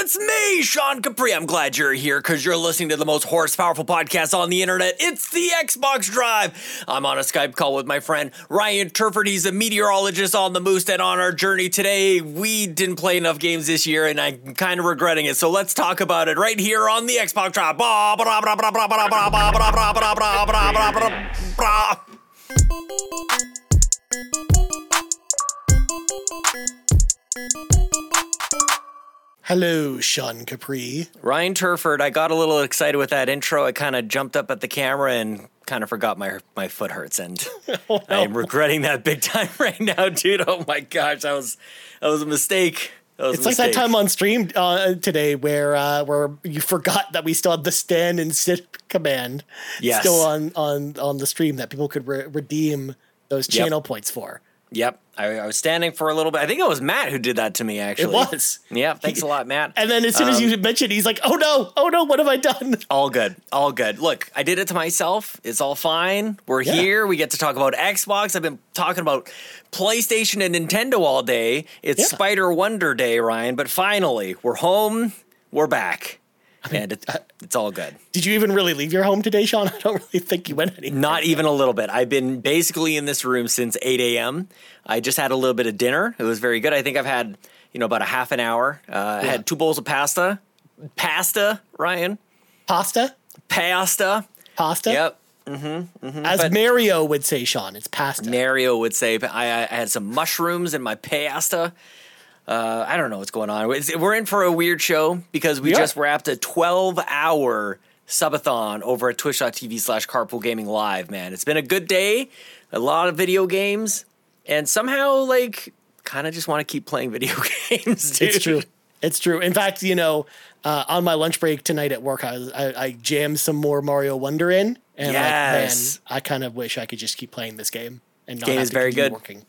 it's me, Sean Capri. I'm glad you're here because you're listening to the most horse powerful podcast on the internet. It's the Xbox Drive. I'm on a Skype call with my friend Ryan Turford. He's a meteorologist on the Moose, and on our journey today, we didn't play enough games this year, and I'm kind of regretting it. So let's talk about it right here on the Xbox Drive. Blah, blah, Hello, Sean Capri. Ryan Turford, I got a little excited with that intro. I kind of jumped up at the camera and kind of forgot my my foot hurts, and Oh, I am regretting that big time right now, dude. Oh my gosh, that was that was a mistake. Was It's a like that time on stream uh, today where uh, where you forgot that we still had the stand and sit command Yes. still on on on the stream that people could re- redeem those Yep. channel points for. Yep, I, I was standing for a little bit. I think it was Matt who did that to me. Actually, It was. Yeah, thanks a lot, Matt. And then as soon as Um, you mentioned, he's like, "Oh no, oh no, what have I done?" All good. All good. Look, I did it to myself. It's all fine. We're Yeah. here. We get to talk about Xbox. I've been talking about PlayStation and Nintendo all day. It's Yeah. Spider Wonder Day, Ryan, but finally, we're home. We're back. And it, it's all good. Did you even really leave your home today, Sean? I don't really think you went anywhere. Not even a little bit. I've been basically in this room since 8 a.m. I just had a little bit of dinner. It was very good. I think I've had, you know, about a half an hour. Uh, I had two bowls of pasta. Pasta, Ryan. Pasta, Pasta. pasta. Yep. As but- Mario would say, Sean, it's pasta. Mario would say, I, I had some mushrooms in my pasta. Uh, I don't know what's going on. We're in for a weird show because we just wrapped a 12 hour subathon over at twitch.tv slash carpool gaming live, man. It's been a good day, a lot of video games, and somehow, like, kind of just want to keep playing video games, dude. It's true. It's true. In fact, you know, uh, on my lunch break tonight at work, I, I, I jammed some more Mario Wonder in, and Yes. like, man, I kind of wish I could just keep playing this game and not Game is very good. Working.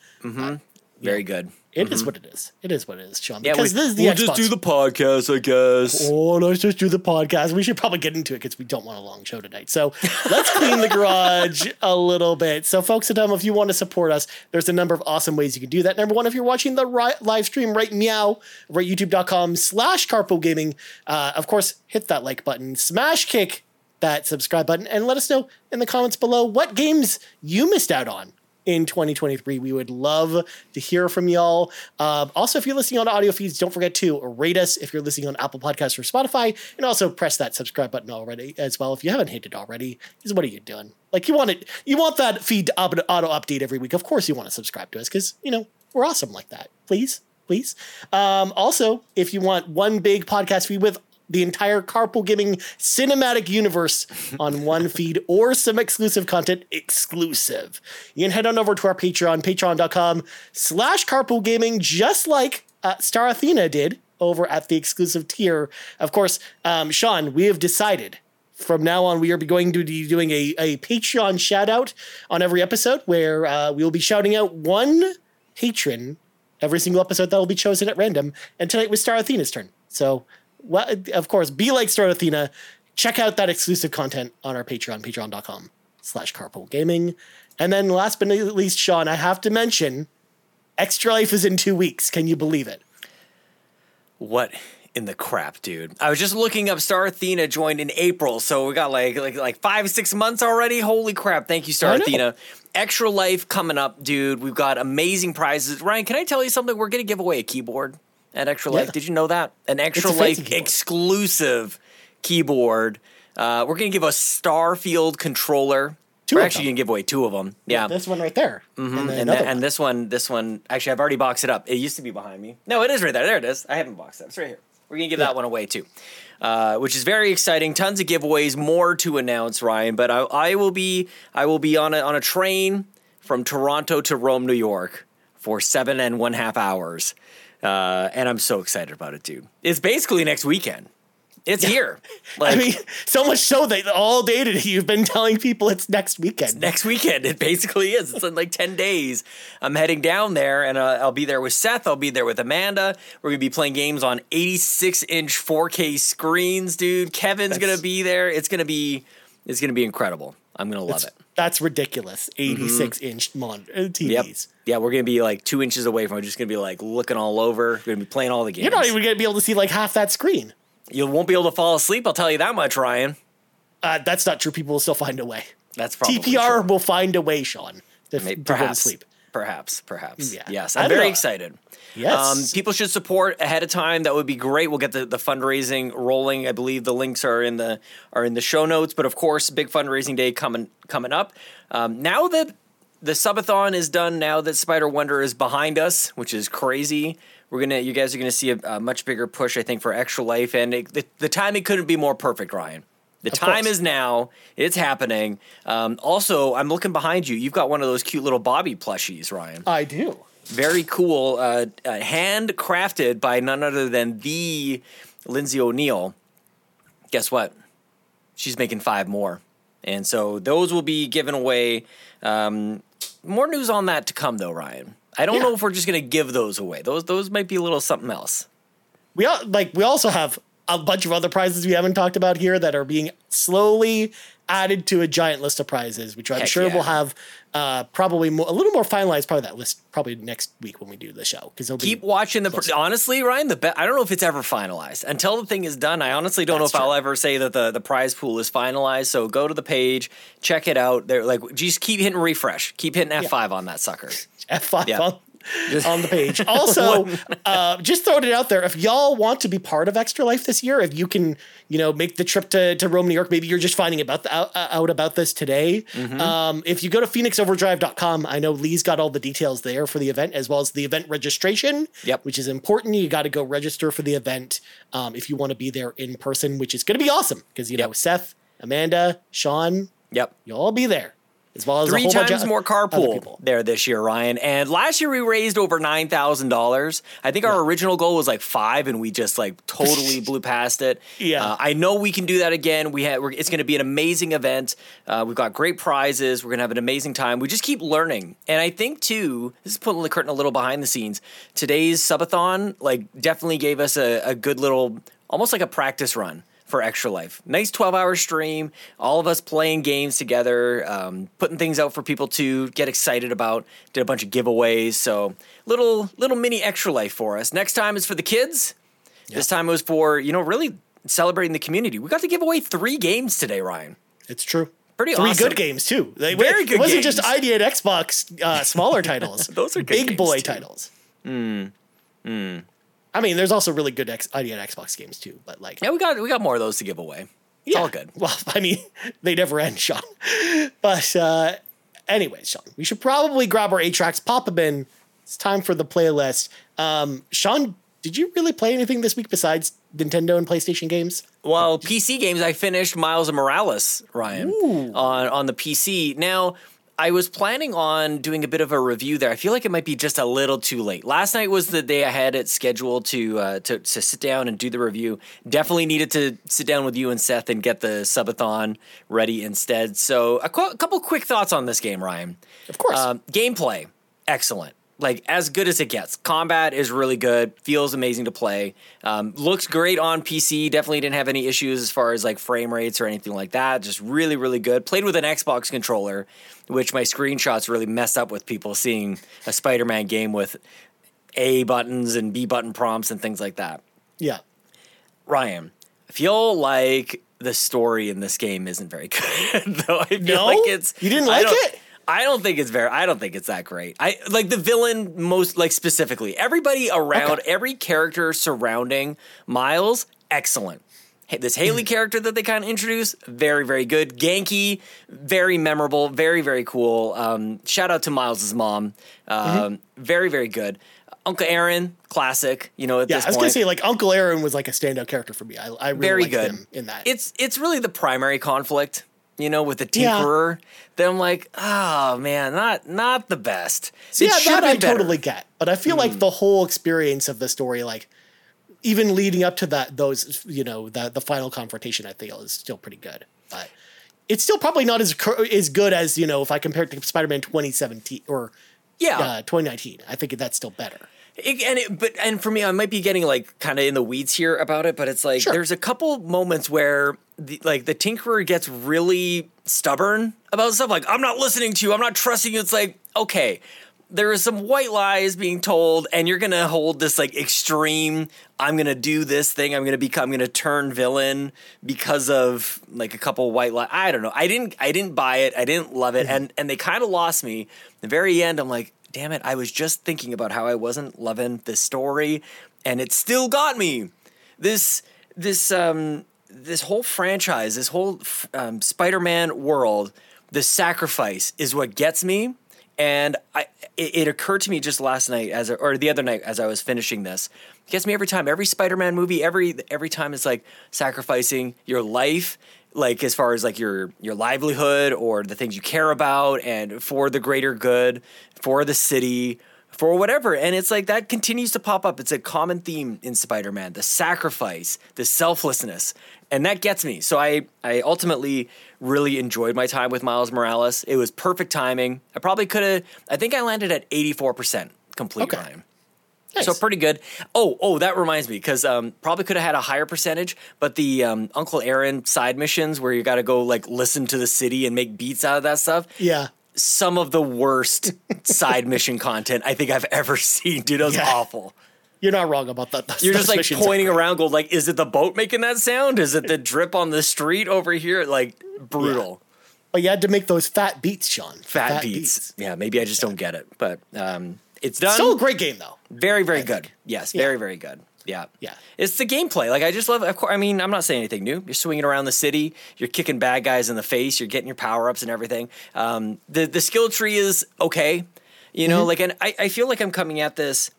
Very good. It is what it is. It is what it is, Sean. Yeah, Because we, this is the we'll Xbox. just do the podcast, I guess. Oh, let's just do the podcast. We should probably get into it because we don't want a long show tonight. So let's clean the garage a little bit. So, folks at home, if you want to support us, there's a number of awesome ways you can do that. Number one, if you're watching the ri- live stream right meow, right youtube.com slash carpool gaming, uh, of course, hit that like button, smash kick that subscribe button, and let us know in the comments below what games you missed out on in 2023. We would love to hear from y'all. Um, also, if you're listening on audio feeds, don't forget to rate us if you're listening on Apple Podcasts or Spotify, and also press that subscribe button already as well. If you haven't hit it already, because what are you doing? Like you want it, you want that feed to auto update every week. Of course, you want to subscribe to us because you know we're awesome like that. Please, please. Um, also, if you want one big podcast feed with the entire carpool gaming cinematic universe on one feed or some exclusive content exclusive you can head on over to our patreon patreon.com slash carpool gaming just like uh, star athena did over at the exclusive tier of course um, sean we have decided from now on, we are going to be doing a, a Patreon shout out on every episode where uh, we will be shouting out one patron every single episode that will be chosen at random. And tonight was Star Athena's turn. So, well, of course, be like Star Athena. Check out that exclusive content on our Patreon, patreon.com slash carpool gaming. And then last but not least, Sean, I have to mention Extra Life is in two weeks. Can you believe it? What in the crap, dude? I was just looking up. Star Athena joined in April, so we got like like like five six months already. Holy crap! Thank you, Star Athena. Extra life coming up, dude. We've got amazing prizes. Ryan, can I tell you something? We're gonna give away a keyboard at Extra Life. Yeah. Did you know that? An Extra Life exclusive keyboard. Uh, we're gonna give a Starfield controller. Two we're actually gonna give away two of them. Yeah. This one right there. And, then and, th- one. and this one, this one, actually, I've already boxed it up. It used to be behind me. No, it is right there. There it is. I haven't boxed it. It's right here. We're gonna give that one away too, uh, which is very exciting. Tons of giveaways, more to announce, Ryan. But I, I will be, I will be on a on a train from Toronto to Rome, New York, for seven and one half hours, uh, and I'm so excited about it, dude. It's basically next weekend. It's here. Like, I mean, so much so that all day today you've been telling people it's next weekend. next weekend. It basically is. It's in like 10 days. I'm heading down there and uh, I'll be there with Seth. I'll be there with Amanda. We're going to be playing games on 86 inch 4K screens, dude. Kevin's going to be there. It's going to be, it's going to be incredible. I'm going to love it. That's ridiculous. 86 inch mon- uh, TVs. Yep. Yeah, we're gonna be like two inches away from. it. just gonna be like looking all over. We're gonna be playing all the games. You're not even going to be able to see like half that screen. you won't be able to fall asleep. I'll tell you that much, Ryan. Uh, that's not true. People will still find a way. That's probably TPR true. will find a way, Sean, to, May- to go to sleep. Perhaps. Perhaps. Yeah. Yes. I'm very know. excited. Yes. Um, people should support ahead of time. That would be great. We'll get the, the fundraising rolling. I believe the links are in the are in the show notes. But of course, big fundraising day coming coming up. Um, now that the subathon is done, now that Spider Wonder is behind us, which is crazy. We're gonna, you guys are gonna see a, a much bigger push, I think, for Extra Life, and it, the the timing couldn't be more perfect, Ryan. The Of time course. is now. It's happening. Um, also, I'm looking behind you. You've got one of those cute little Bobby plushies, Ryan I do. very cool, uh, uh, handcrafted by none other than the Lindsay O'Neill. Guess what? She's making five more, and so those will be given away. Um, more news on that to come, though, Ryan. I don't Yeah. know if we're just going to give those away. Those those might be a little something else. We al- like we also have a bunch of other prizes we haven't talked about here that are being slowly added to a giant list of prizes, which I'm Heck sure yeah. we'll have uh, probably more, a little more finalized. Probably that list probably next week when we do the show because Keep watching the. Pr- honestly, Ryan, the be- I don't know if it's ever finalized until the thing is done. I honestly don't That's know if I'll ever say that the the prize pool is finalized. So go to the page, check it out. They're like, just keep hitting refresh, keep hitting F five on that sucker. F5 Yeah. on, on the page. Also, uh, just throwing it out there. If y'all want to be part of Extra Life this year, if you can, you know, make the trip to, to Rome, New York, maybe you're just finding about the, out, out about this today. Mm-hmm. Um, if you go to phoenixoverdrive.com, I know Lee's got all the details there for the event as well as the event registration, Yep. which is important. You got to go register for the event um, if you want to be there in person, which is going to be awesome because, you know, Seth, Amanda, Sean, Yep. you'll all be there. As well as a Three times more carpool there this year, Ryan. And last year we raised over nine thousand dollars. I think our original goal was like five, and we just like totally blew past it. Yeah. uh, I know we can do that again. We had we're, it's going to be an amazing event. Uh, we've got great prizes. We're going to have an amazing time. We just keep learning, and I think too. This is pulling the curtain a little behind the scenes. Today's subathon like definitely gave us a, a good little, almost like a practice run for Extra Life. Nice 12 hour stream, all of us playing games together, um, putting things out for people to get excited about. Did a bunch of giveaways. So, little little mini Extra Life for us. Next time is for the kids. This time it was for, you know, really celebrating the community. We got to give away three games today, Ryan. It's true. Pretty Three awesome. good games too. They, Very good. it wasn't games. just ID and Xbox uh, smaller titles. Those are good big boy too. titles. I mean, there's also really good X, ID and Xbox games too. But like, Yeah, we got we got more of those to give away. It's all good. Well, I mean, they never end, Sean. But uh, anyways, Sean, we should probably grab our eight tracks, pop them in. It's time for the playlist. Um, Sean, did you really play anything this week besides Nintendo and PlayStation games? Well, PC games, I finished Miles and Morales, Ryan, on on the PC. Now, I was planning on doing a bit of a review there. I feel like it might be just a little too late. Last night was the day I had it scheduled to uh, to to sit down and do the review. Definitely needed to sit down with you and Seth and get the subathon ready instead. So, a, qu- a couple quick thoughts on this game, Ryan. Of course. Um, gameplay, excellent. Like as good as it gets. Combat is really good. Feels amazing to play. Um, looks great on PC. Definitely didn't have any issues as far as like frame rates or anything like that. Just really, really good. Played with an Xbox controller, which my screenshots really mess up with people seeing a Spider-Man game with A buttons and B button prompts and things like that. yeah. Ryan, I feel like the story in this game isn't very good. Though I feel No? like it's You didn't like it? I don't think it's very. I don't think it's that great. I like the villain most like specifically. Everybody around, Okay. every character surrounding Miles, excellent. This Hmm. Hailey character that they kind of introduce, very very good. Ganke, very memorable, very very cool. Um, shout out to Miles's mom, um, Mm-hmm. very very good. Uncle Aaron, classic. You know at Yeah, this I was point gonna say like Uncle Aaron was like a standout character for me. I, I really very liked good him in that. It's it's really the primary conflict, you know, with the Yeah. tinkerer. That I'm like, oh man, not not the best. So yeah, that I better. Hmm. totally get. But I feel like the whole experience of the story, like even leading up to that, those you know, the the final confrontation, I feel is still pretty good. But it's still probably not as as good as you know if I compare it to Spider-Man 2017 or Yeah, uh, 2019. I think that's still better. It, and it, but and for me, I might be getting like kind of in the weeds here about it, but it's like Sure. there's a couple moments where the, like the Tinkerer gets really stubborn about stuff. Like I'm not listening to you, I'm not trusting you. It's like okay, there is some white lies being told, and you're gonna hold this like extreme. I'm gonna do this thing. I'm gonna become. I'm gonna turn villain because of like a couple white lies. I don't know. I didn't. I didn't buy it. I didn't love it, and and they kind of lost me. The very end, I'm like, damn it. I was just thinking about how I wasn't loving the story, and it still got me. This this um this whole franchise, this whole um, Spider-Man world, the sacrifice is what gets me. And I, it, it occurred to me just last night, as or the other night, as I was finishing this, it gets me every time. Every Spider-Man movie, every every time, it's like sacrificing your life, like as far as like your your livelihood or the things you care about, and for the greater good, for the city, for whatever. And it's like that continues to pop up. It's a common theme in Spider Man the sacrifice, the selflessness. And that gets me. So I, I ultimately really enjoyed my time with Miles Morales. It was perfect timing. I probably could have, I think I landed at 84% complete Okay. time. Nice. So pretty good. Oh, oh, that reminds me because um, probably could have had a higher percentage, but the um, Uncle Aaron side missions where you got to go like listen to the city and make beats out of that stuff yeah. Some of the worst side mission content I think I've ever seen. Dude, that was Yeah. awful. You're not wrong about that. Those- You're just like pointing around, going like, "Is it the boat making that sound? Is it the drip on the street over here?" Like brutal, But you had to make those fat beats, Sean. fat, beats. Yeah, maybe I just don't get it, but um, it's done. Still a great game though. very, very good. Yes, very, very good. Yeah, Yeah. It's the gameplay. Like I just love. Of course, I mean, I'm not saying anything new. You're swinging around the city. You're kicking bad guys in the face. You're getting your power ups and everything. Um, the the skill tree is okay. You know, like, and I, I feel like I'm coming at this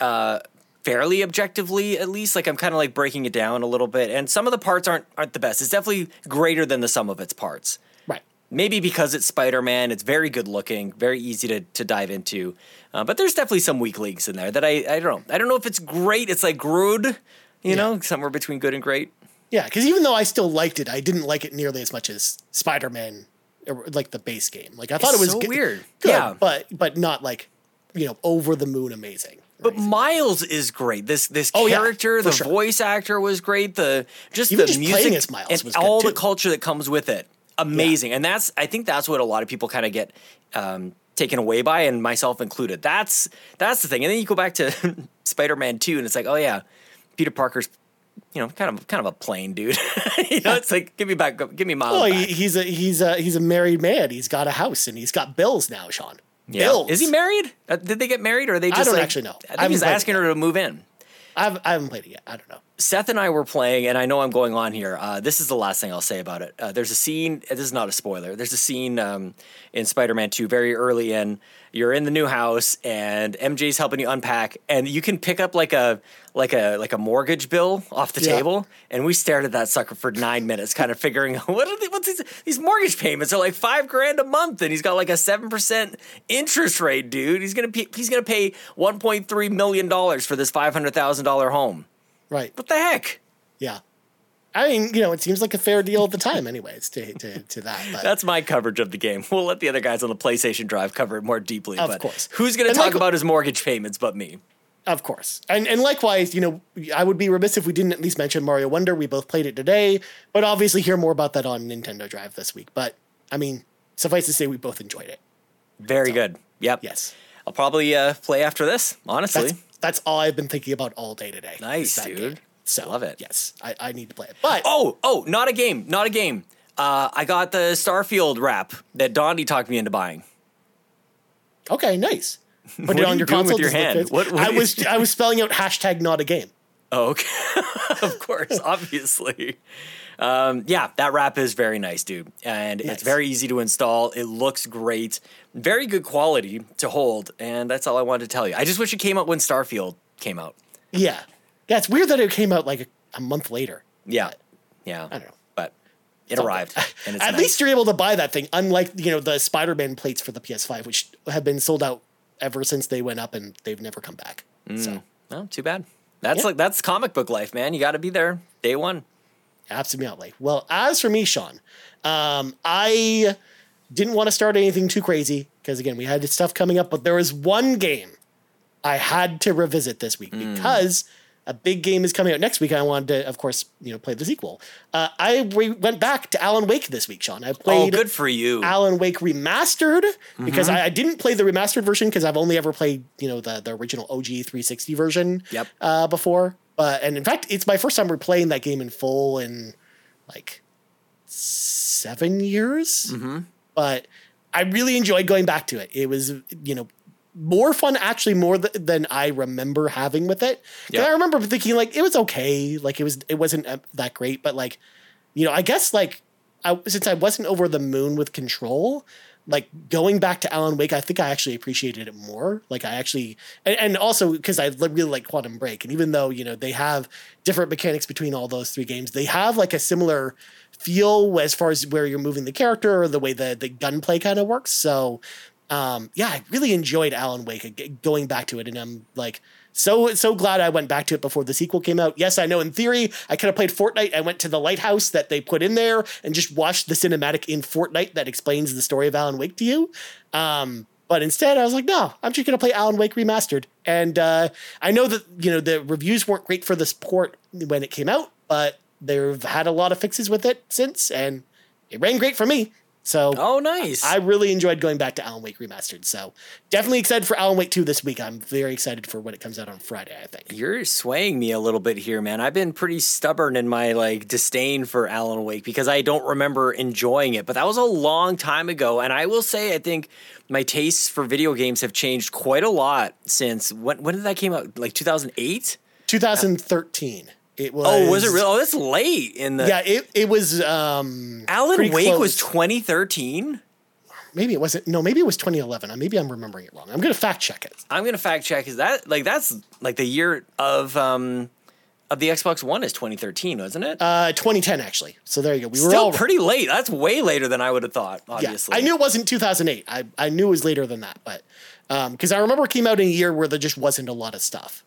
uh, fairly objectively, at least. Like I'm kind of like breaking it down a little bit. And some of the parts aren't aren't the best. It's definitely greater than the sum of its parts. Maybe because it's Spider-Man, it's very good looking, very easy to, to dive into. Uh, but there's definitely some weak links in there that I, I don't know. I don't know if it's great. It's like Grood, you know, somewhere between good and great. Yeah, because even though I still liked it, I didn't like it nearly as much as Spider Man, like the base game. Like I thought It's it was so good, weird. good, Yeah. but but not like you know over the moon amazing. But Miles is great. This this Oh, character, for the sure. voice actor was great. The just Even the just music Miles and all the culture that comes with it, amazing. And that's I think that's what a lot of people kind of get um, taken away by, and myself included. That's that's the thing. And then you go back to Spider Man Two, and it's like, oh yeah, Peter Parker's. You know, kind of, kind of a plain dude. you know, it's like, give me back, give me Miles. Well, he, he's a he's a he's a married man. He's got a house and he's got bills now, Sean. Yeah. Bills. Is he married? Uh, did they get married, or are they just? don't like- actually know. I I think he's played it asking her to move in. I've, I haven't played it yet. I don't know. Seth and I were playing, and I know I'm going on here. Uh, this is the last thing I'll say about it. Uh, there's a scene. This is not a spoiler. There's a scene um, in Spider-Man 2 very early in. You're in the new house, and MJ's helping you unpack, and you can pick up like a like a like a mortgage bill off the Yeah. table. And we stared at that sucker for nine minutes, kind of figuring what are they, what's these, these mortgage payments are like five grand a month, and he's got like a seven percent interest rate, dude. He's gonna pay, he's gonna pay 1.3 million dollars for this five hundred thousand dollar home. Right. What the heck? Yeah. I mean, you know, it seems like a fair deal at the time, anyways, to to, to that. But That's my coverage of the game. We'll let the other guys on the PlayStation Drive cover it more deeply. Of but course. Who's going to talk like- about his mortgage payments but me? Of course. And and likewise, you know, I would be remiss if we didn't at least mention Mario Wonder. We both played it today, but obviously hear more about that on Nintendo Drive this week. But I mean, suffice to say we both enjoyed it. Very good. Yep. Yes. I'll probably uh, play after this, honestly. That's that's all I've been thinking about all day today. Nice, dude. game. So Love it. Yes. I, I need to play it. But oh, oh, not a game. Not a game. Uh, I got the Starfield wrap that Dondi talked me into buying. okay, nice. Put What it on you your doing with console. your hand? What- what I was I was spelling out hashtag not a game. Oh, okay. of course, obviously. Um, yeah, that wrap is very nice, dude. And Nice. it's very easy to install. It looks great. Very good quality to hold. And that's all I wanted to tell you. I just wish it came out when Starfield came out. Yeah. Yeah, it's weird that it came out like a, a month later. Yeah. Yeah. I don't know. But it arrived. And it's At nice. least you're able to buy that thing, unlike you know the Spider-Man plates for the PS5, which have been sold out ever since they went up and they've never come back. So Oh, too bad. That's Yeah. like that's comic book life, man. You got to be there day one. Absolutely. Well, as for me, Sean, um, I didn't want to start anything too crazy because again we had stuff coming up, but there was one game I had to revisit this week Mm. because a big game is coming out next week. I wanted to, of course, you know, play the sequel. Uh, I re- went back to Alan Wake this week, Sean. I Oh, played good for you. Alan Wake remastered because Mm-hmm. I, I didn't play the remastered version because I've only ever played you know the the original OG 360 version. Yep. Uh, before, but and in fact, it's my first time replaying that game in full in like seven years. Mm-hmm. But I really enjoyed going back to it. It was you know more fun actually more th- than I remember having with it. Yeah. I remember thinking like it was okay, like it was it wasn't uh, that great, but like you know I guess like I, since I wasn't over the moon with control, like going back to Alan Wake, I think I actually appreciated it more. Like I actually, and, and also because I really like Quantum Break, and even though you know they have different mechanics between all those three games, they have like a similar feel as far as where you're moving the character or the way the the gunplay kind of works. So, um, yeah, I really enjoyed Alan Wake. Going back to it, and I'm like so so glad I went back to it before the sequel came out. Yes, I know in theory I could have played Fortnite. I went to the lighthouse that they put in there and just watched the cinematic in Fortnite that explains the story of Alan Wake to you. Um, but instead, I was like, no, I'm just gonna play Alan Wake remastered. And uh, I know that you know the reviews weren't great for this port when it came out, but they've had a lot of fixes with it since, and it ran great for me. So oh, nice. I really enjoyed going back to Alan Wake Remastered. So definitely excited for Alan Wake 2 this week. I'm very excited for when it comes out on Friday, I think. You're swaying me a little bit here, man. I've been pretty stubborn in my like disdain for Alan Wake because I don't remember enjoying it. But that was a long time ago, and I will say I think my tastes for video games have changed quite a lot since when when did that came out? Like 2008? 2013. It was Oh, was it real? Oh, that's late in the Yeah, it, it was um Alan Wake was 2013. maybe it wasn't no, maybe it was 2011. Uh, Maybe I'm remembering it wrong. I'm gonna fact check it. I'm gonna fact check. Is that like that's like the year of um of the Xbox One is 2013, wasn't it? Uh 2010 actually. So there you go. We were Still pretty late. That's way later than I would have thought. yeah. Obviously, I knew it wasn't 2008. I I knew it was later than that, but um because I remember it came out in a year where there just wasn't a lot of stuff.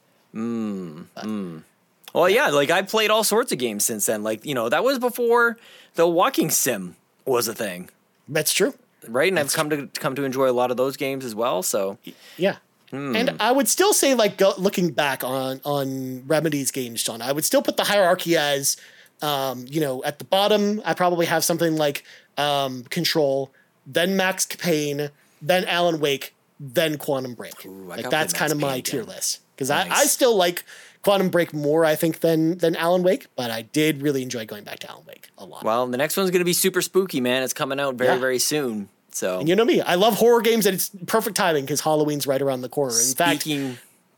Well, yeah, like I played all sorts of games since then. Like you know, that was before the walking sim was a thing, That's true. right? And I've come to come to enjoy a lot of those games as well. So Yeah. Hmm. And I would still say, like, go, looking back on on Remedy's games, John, I would still put the hierarchy as, um, you know, at the bottom. I probably have something like um, Control, then Max Payne, then Alan Wake, then Quantum Break. I like that's kind of my Payne tier list because I, I still like Quantum Break more, I think, than than Alan Wake. But I did really enjoy going back to Alan Wake a lot. well, the next one's gonna be super spooky, man. It's coming out very Yeah. very soon. So and you know me, I love horror games, and it's perfect timing because Halloween's right around the corner. In fact, do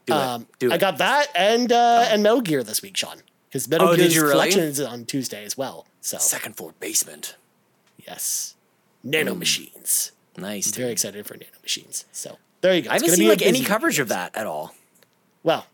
Um, it, do it. I got that and uh, and Metal Gear this week, Sean. Because Metal Oh, Gear's really? collection is on Tuesday as well. So second floor basement. yes, Nano Hmm. Machines. Nice. Very excited for Nano Machines. So there you go. I It's haven't gonna seen like any coverage week. of that at all. Well,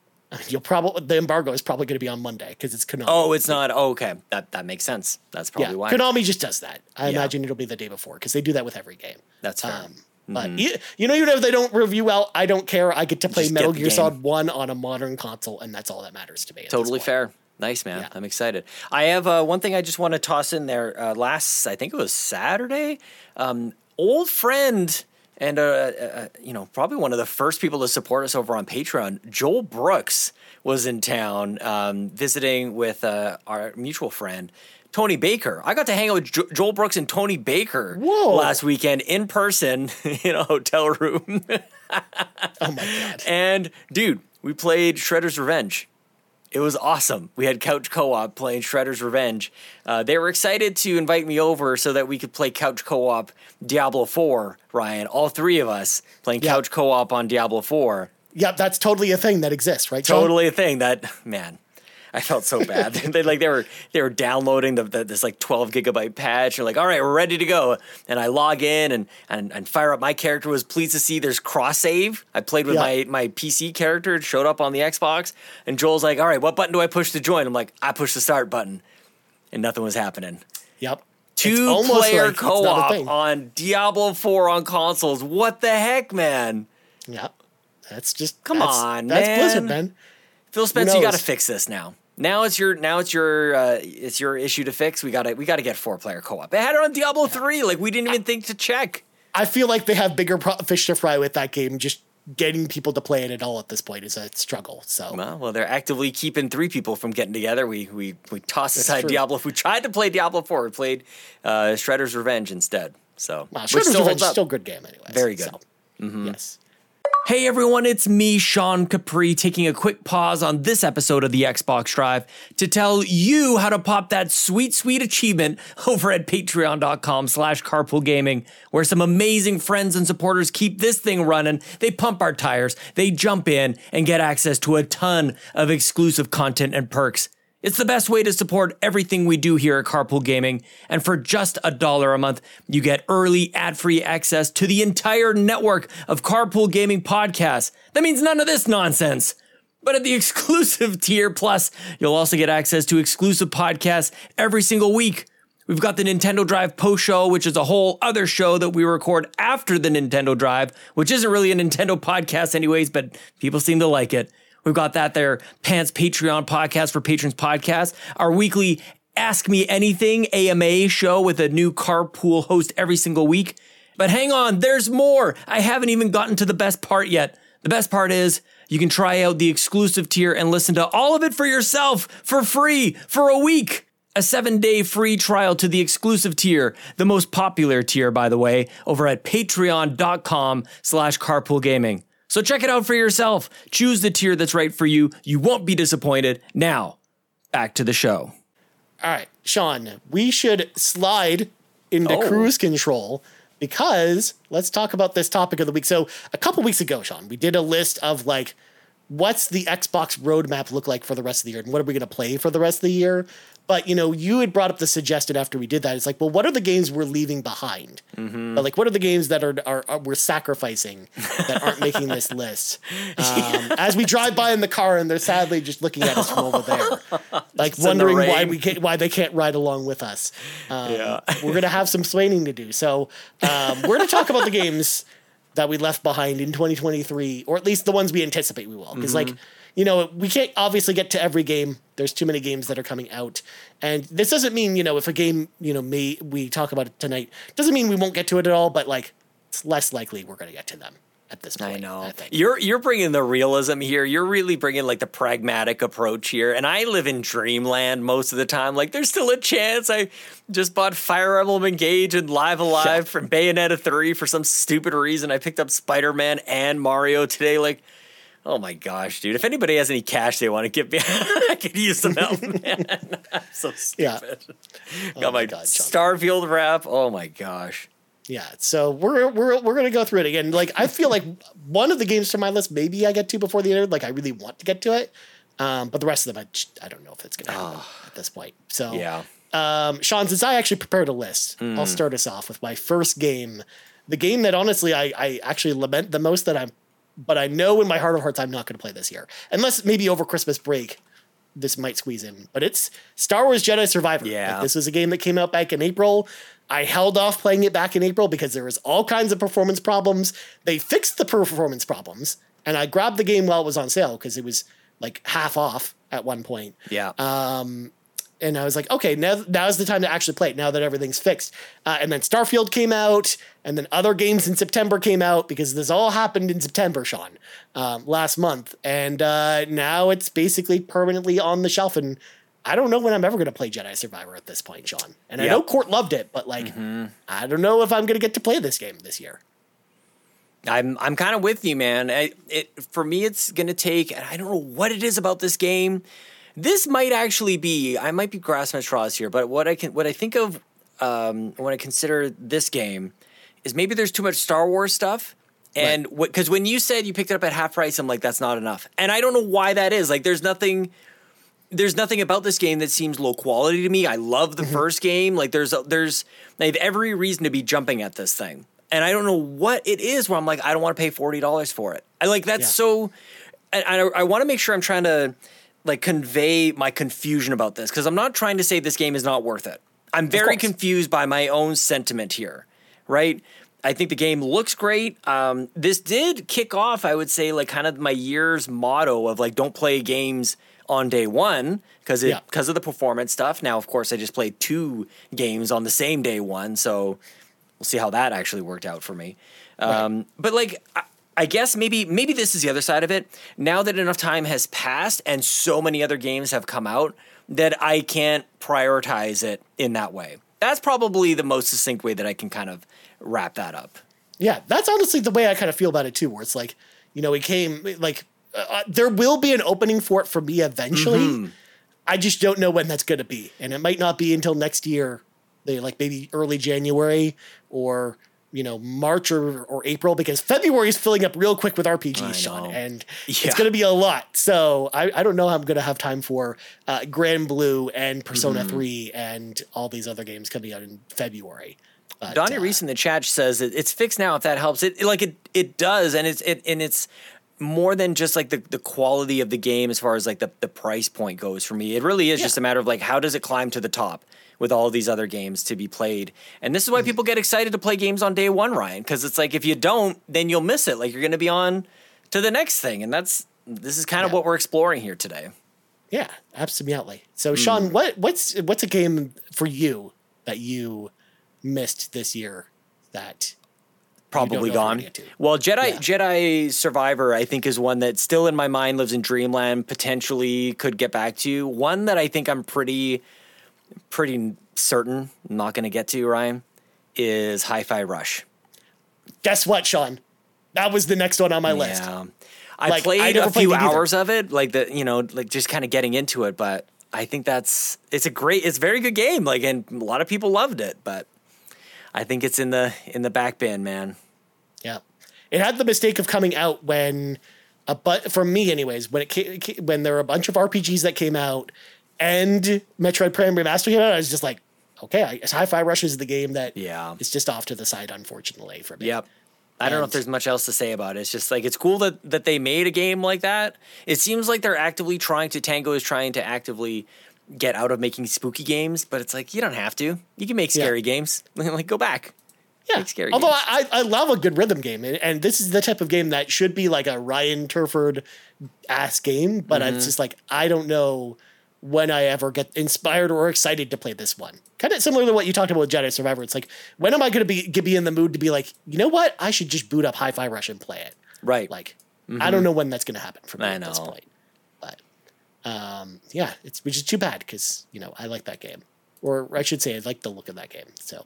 you'll probably the embargo is probably going to be on Monday because it's Konami. Oh, it's not. Oh, okay, that that makes sense. That's yeah. probably why. Konami just does that. I Yeah. imagine it'll be the day before because they do that with every game. That's fair. Um, But you, you know, even if they don't review well, I don't care. I get to play Just Metal Gear game. Solid One on a modern console, and that's all that matters to me. Totally fair. Nice man. Yeah. I'm excited. I have uh, one thing I just want to toss in there. Uh, last, I think it was Saturday. Um, old friend and uh, uh, you know probably one of the first people to support us over on Patreon. Joel Brooks was in town um, visiting with uh, our mutual friend. Tony Baker. I got to hang out with jo- Joel Brooks and Tony Baker Whoa. last weekend in person in a hotel room. Oh my god. And dude, we played Shredder's Revenge. It was awesome. We had couch co-op playing Shredder's Revenge. Uh, they were excited to invite me over so that we could play couch co-op Diablo 4. Ryan, all three of us playing Yeah. couch co-op on Diablo 4. Yep, that's totally a thing that exists, right? Totally a thing. That man, I felt so bad. they like they were they were downloading the, the this like 12 gigabyte patch. They're like, all right, we're ready to go. And I log in and and, and fire up my character. Was pleased to see there's cross save. I played with Yeah. my my PC character. It showed up on the Xbox. And Joel's like, all right, what button do I push to join? I'm like, I push the start button, and nothing was happening. Yep. Two player like a co-op on Diablo 4 on consoles. What the heck, man? Yep. That's just Come that's- on, That's man. Blizzard, man. Phil Spencer, you got to fix this now. Now it's your now it's your uh, it's your issue to fix. We got to we got to get four player co op. It had it on Diablo three. Like we didn't even think to check. I feel like they have bigger pro- fish to fry with that game. Just getting people to play it at all at this point is a struggle. So Well, well, they're actively keeping three people from getting together. We we we tossed aside true. Diablo. We tried to play Diablo Four. We played uh, Shredder's Revenge instead. So wow, Shredder's still Revenge is still a good game anyway. Very good. Mm-hmm. Yes. Hey everyone, it's me, Sean Capri, taking a quick pause on this episode of the Xbox Drive to tell you how to pop that sweet, sweet achievement over at patreon.com slash carpoolgaming, where some amazing friends and supporters keep this thing running. They pump our tires, they jump in and get access to a ton of exclusive content and perks. It's the best way to support everything we do here at Carpool Gaming. And for just a dollar a month, you get early ad free access to the entire network of Carpool Gaming podcasts. That means none of this nonsense. But at the exclusive tier plus, you'll also get access to exclusive podcasts every single week. We've got the Nintendo Drive post show, which is a whole other show that we record after the Nintendo Drive, which isn't really a Nintendo podcast, anyways, but people seem to like it. We've got that there, Pants Patreon podcast for patrons podcast, our weekly Ask Me Anything AMA show with a new carpool host every single week. But hang on, there's more. I haven't even gotten to the best part yet. The best part is you can try out the exclusive tier and listen to all of it for yourself for free for a week. A seven day free trial to the exclusive tier, the most popular tier, by the way, over at patreon.com slash carpoolgaming. So check it out for yourself. Choose the tier that's right for you. You won't be disappointed. Now, back to the show. All right, Sean, we should slide into Oh. cruise control because let's talk about this topic of the week. So, a couple weeks ago, Sean, we did a list of like, what's the Xbox roadmap look like for the rest of the year and what are we going to play for the rest of the year? But, you know, you had brought up the suggestion after we did that. It's like, well, what are the games we're leaving behind? But, like, what are the games that are, are, are we're sacrificing that aren't making this list? Um, As we drive by in the car and they're sadly just looking at us from over there, like the wondering why we can't, why they can't ride along with us. Um, Yeah. we're gonna have some swaining to do. So um, we're gonna talk about the games that we left behind in 2023, or at least the ones we anticipate we will. Because like mm-hmm. you know, we can't obviously get to every game. There's too many games that are coming out, and this doesn't mean you know if a game you know may we talk about it tonight doesn't mean we won't get to it at all. But like it's less likely we're gonna get to them at this point. I know. I. You're you're bringing the realism here. You're really bringing like the pragmatic approach here. And I live in dreamland most of the time. Like there's still a chance. I just bought Fire Emblem Engage and Live A Live Yeah. from Bayonetta 3 for some stupid reason. I picked up Spider-Man and Mario today. Like, oh my gosh, dude. If anybody has any cash they want to give me, I could use some help, man. I'm so Yeah. stupid. Oh Got my, God, Sean. Starfield wrap. Oh my gosh. Yeah, so we're we're we're gonna go through it again. Like I feel like one of the games from my list maybe I get to before the end. Like I really want to get to it, um, but the rest of them I I don't know if it's gonna happen at this point. So Yeah. um, Sean, since I actually prepared a list, I'll start us off with my first game, the game that honestly I I actually lament the most that I'm, but I know in my heart of hearts I'm not gonna play this year unless maybe over Christmas break. This might squeeze in, but it's Star Wars Jedi Survivor. Yeah. Like, this was a game that came out back in April. I held off playing it back in April because there was all kinds of performance problems. They fixed the performance problems, and I grabbed the game while it was on sale because it was like half off at one point. Yeah. And I was like, okay, now now's the time to actually play it. Now that everything's fixed. Uh, and then Starfield came out, and then other games in September came out because this all happened in September, Sean, um, last month. And uh, now it's basically permanently on the shelf. And I don't know when I'm ever going to play Jedi Survivor at this point, Sean. And I know Court loved it, but like, I don't know if I'm going to get to play this game this year. I'm I'm kind of with you, man. I, it for me, it's gonna take. And I don't know what it is about this game. This might actually be. I might be grasping at straws here, but what I can what I think of um, when I consider this game is maybe there's too much Star Wars stuff. And because when you said you picked it up at half price, I'm like, that's not enough. And I don't know why that is. Like, there's nothing there's nothing about this game that seems low quality to me. I love the first game. Like there's there's I have every reason to be jumping at this thing. And I don't know what it is where I'm like I don't want to pay $40 for it. I like that's Yeah. so and I, I want to make sure I'm trying to like convey my confusion about this because I'm not trying to say this game is not worth it. I'm very confused by my own sentiment here, right? I think the game looks great. Um, this did kick off, I would say, like kind of my year's motto of like don't play games on day one because it Yeah. because of the performance stuff. Now, of course, I just played two games on the same day one, so we'll see how that actually worked out for me. Um, But like, I, I guess maybe maybe this is the other side of it. Now that enough time has passed and so many other games have come out that I can't prioritize it in that way. That's probably the most succinct way that I can kind of wrap that up. Yeah, that's honestly the way I kind of feel about it too. Where it's like, you know, it came like uh, there will be an opening for it for me eventually. Mm-hmm. I just don't know when that's going to be, and it might not be until next year. They like maybe early January or you know March or, or April because February is filling up real quick with RPGs, Sean, and yeah. it's going to be a lot. So I, I don't know how I'm going to have time for uh, Granblue and Persona mm-hmm. Three and all these other games coming out in February. But, Donnie uh, Reese in the chat says it, it's fixed now. If that helps, it like it it does, and it's it and it's more than just like the, the quality of the game as far as like the, the price point goes for me. It really is yeah. just a matter of like how does it climb to the top with all these other games to be played. And this is why mm-hmm. people get excited to play games on day one, Ryan, because it's like if you don't, then you'll miss it. Like you're going to be on to the next thing, and that's this is kind of what we're exploring here today. Yeah, absolutely. So, Sean, mm. what what's what's a game for you that you missed this year that probably gone. Well, Jedi yeah. Jedi Survivor, I think, is one that still in my mind lives in Dreamland. Potentially could get back to one that I think I'm pretty, pretty certain I'm not going to get to. Ryan is Hi-Fi Rush. Guess what, Sean? That was the next one on my yeah. list. I like, played I a few hours of it, like the you know, like just kind of getting into it. But I think that's it's a great, it's a very good game. Like, and a lot of people loved it, but I think it's in the in the back bin, man. Yeah, it had the mistake of coming out when, a but for me, anyways, when it came, when there were a bunch of RPGs that came out and Metroid Prime Remastered came out, I was just like, okay, I Hi-Fi Rush is the game that yeah, it's just off to the side, unfortunately for me. Yep. I don't know if there's much else to say about it. It's just like it's cool that that they made a game like that. It seems like they're actively trying to Tango is trying to actively get out of making spooky games, but it's like you don't have to. You can make scary yeah. games. like go back. Yeah, scary. Although I, I love a good rhythm game, and, and, this is the type of game that should be like a Ryan Turford ass game, but mm-hmm. it's just like I don't know when I ever get inspired or excited to play this one. Kind of similar to what you talked about with Jedi Survivor. It's like when am I going to be be in the mood to be like, you know what? I should just boot up Hi-Fi Rush and play it. Right. Like mm-hmm. I don't know when that's going to happen for me I at know. this point. Um, yeah, it's which is too bad because you know I like that game, or I should say I like the look of that game. So,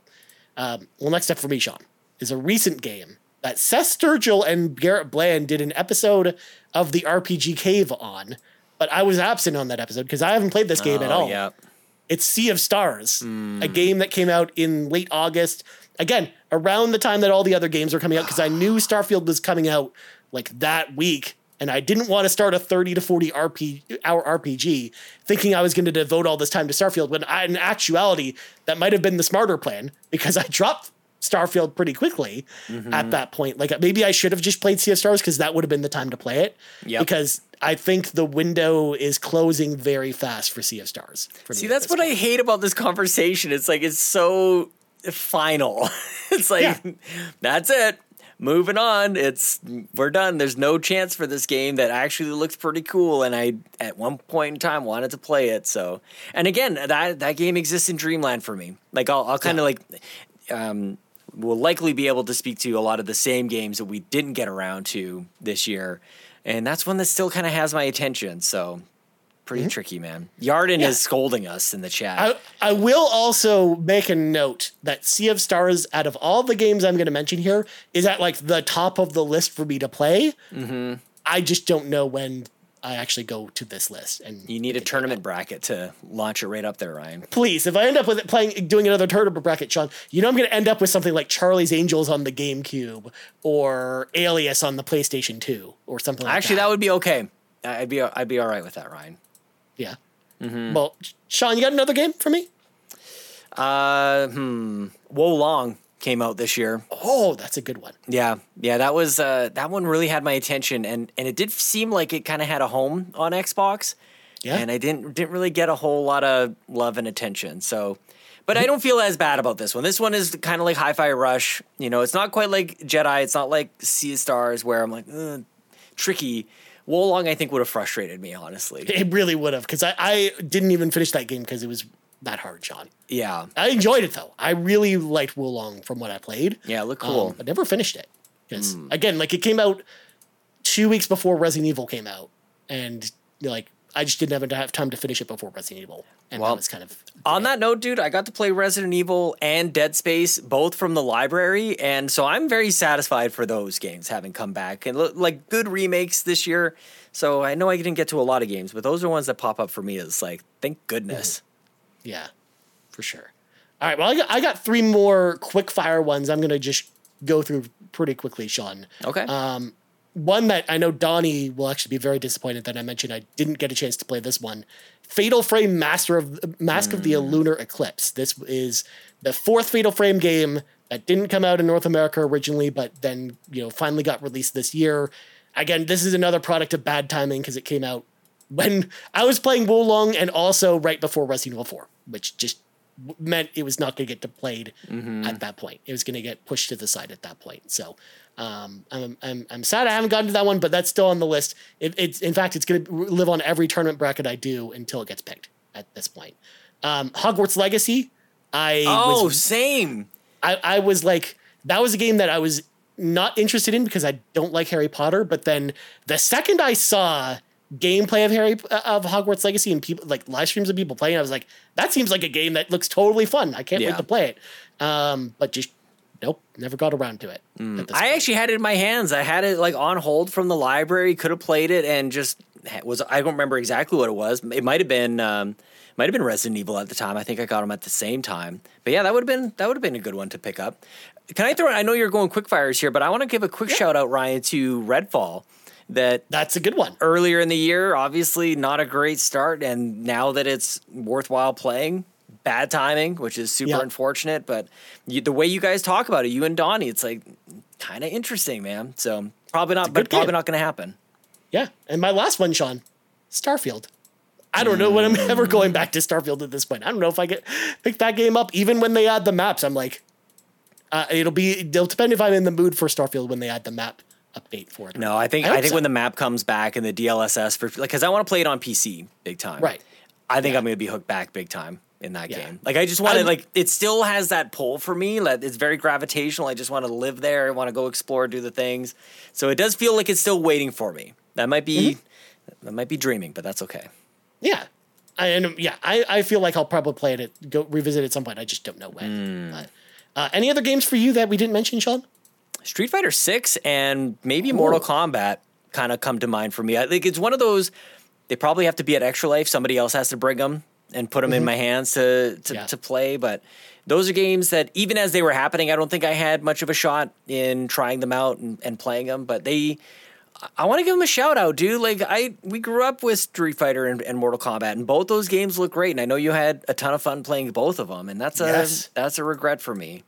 um, well, next up for me, Sean, is a recent game that Seth Sturgill and Garrett Bland did an episode of the RPG Cave on, but I was absent on that episode because I haven't played this game oh, at all. Yeah. It's Sea of Stars, mm. a game that came out in late August. Again, around the time that all the other games were coming out, because I knew Starfield was coming out like that week and I didn't want to start a 30 to 40 RP, hour RPG thinking I was going to devote all this time to Starfield when I, in actuality that might have been the smarter plan because I dropped Starfield pretty quickly mm-hmm. at that point. Like maybe I should have just played Sea of Stars because that would have been the time to play it. Yep. Because I think the window is closing very fast for Sea of Stars. See, that's what point. I hate about this conversation. It's like it's so final. it's like yeah. that's it moving on. It's we're done. There's no chance for this game that actually looks pretty cool, and I at one point in time wanted to play it. So, and again, that that game exists in Dreamland for me. Like I'll, I'll kind of yeah. like. Um, we'll likely be able to speak to a lot of the same games that we didn't get around to this year, and that's one that still kind of has my attention. So pretty mm-hmm. tricky, man. Yarden yeah. is scolding us in the chat. I, I will also make a note that Sea of Stars, out of all the games I'm going to mention here, is at like the top of the list for me to play. Mm-hmm. I just don't know when I actually go to this list. And you need a tournament bracket to launch it right up there, Ryan. Please, if I end up with it playing, doing another tournament bracket, Sean, you know I'm going to end up with something like Charlie's Angels on the GameCube or Alias on the PlayStation 2 or something. like Actually, that. that would be okay. I'd be I'd be all right with that, Ryan. Yeah. Mm-hmm. Well, Sean, you got another game for me? Uh, hmm. Wo Long came out this year. Oh, that's a good one. Yeah, yeah, that was uh, that one really had my attention, and and it did seem like it kind of had a home on Xbox. Yeah, and I didn't didn't really get a whole lot of love and attention. So, but I don't feel as bad about this one. This one is kind of like Hi-Fi Rush. You know, it's not quite like Jedi. It's not like Sea Stars where I'm like tricky. Wo Long, I think, would have frustrated me, honestly. It really would have, because I, I didn't even finish that game because it was that hard, Sean. Yeah. I enjoyed it, though. I really liked Wo Long from what I played. Yeah, it looked cool. Um, I never finished it. Because, mm. again, like it came out two weeks before Resident Evil came out, and like I just didn't have enough time to finish it before Resident Evil, and Well, that was kind of On that note, dude, I got to play Resident Evil and Dead Space both from the library, and so I'm very satisfied for those games having come back and like good remakes this year. So I know I didn't get to a lot of games, but those are ones that pop up for me. It's like, thank goodness. Yeah, for sure. All right. Well, I got, I got three more quick fire ones. I'm going to just go through pretty quickly, Sean. Okay. Um, one that I know Donnie will actually be very disappointed that I mentioned I didn't get a chance to play this one. Fatal Frame Master of Mask of the mm. Lunar Eclipse. This is the fourth Fatal Frame game that didn't come out in North America originally, but then you know finally got released this year. Again, this is another product of bad timing because it came out when I was playing Wo Long and also right before Resident Evil 4, which just meant it was not going to get played at that point. It was going to get pushed to the side at that point. So um, I'm, I'm, I'm sad I haven't gotten to that one, but that's still on the list. It, it's in fact, it's going to live on every tournament bracket I do until it gets picked at this point. Um, Hogwarts Legacy. I oh, was same. I, I was like, that was a game that I was not interested in because I don't like Harry Potter. But then the second I saw gameplay of Harry of Hogwarts Legacy and people like live streams of people playing, I was like, that seems like a game that looks totally fun. I can't Yeah. wait to play it. Um, but just nope, never got around to it. this I point. actually had it in my hands. I had it like on hold from the library. Could have played it and just was. I don't remember exactly what it was. It might have been. Um, might have been Resident Evil at the time. I think I got them at the same time. But yeah, that would have been that would have been a good one to pick up. Can I throw? I know you're going quick fires here, but I want to give a quick shout out, Ryan, to Redfall. That that's a good one. earlier in the year, obviously not a great start, and now that it's worthwhile playing, bad timing, which is super Yeah. unfortunate. But you, the way you guys talk about it, you and Donnie, it's like kind of interesting, man. So probably not, but probably not going to happen. Yeah, and my last one, Sean, Starfield. I don't know when I'm ever going back to Starfield at this point. I don't know if I get pick that game up. Even when they add the maps, I'm like, uh, it'll be. It'll depend if I'm in the mood for Starfield when they add the map update for it. No, I think I I, think so. when the map comes back and the DLSS for like, because I want to play it on PC big time. Right. I think Yeah. I'm going to be hooked back big time in that Yeah. game. Like I just want to like it still has that pull for me. Like it's very gravitational. I just want to live there. I want to go explore, do the things. So it does feel like it's still waiting for me. That might be Mm-hmm. that might be dreaming, but that's okay. Yeah. I, and yeah, I, I feel like I'll probably play it, at, go revisit it at some point. I just don't know when. But, uh, any other games for you that we didn't mention, Sean? Street Fighter 6 and maybe Mortal Kombat kind of come to mind for me. I think it's one of those they probably have to be at Extra Life. Somebody else has to bring them and put them in mm-hmm. my hands to to, Yeah. to play, but those are games that even as they were happening, I don't think I had much of a shot in trying them out and, and playing them, but they I want to give them a shout out, dude. Like I, we grew up with Street Fighter and, and Mortal Kombat, and both those games look great. And I know you had a ton of fun playing both of them, and that's a Yes. that's a regret for me.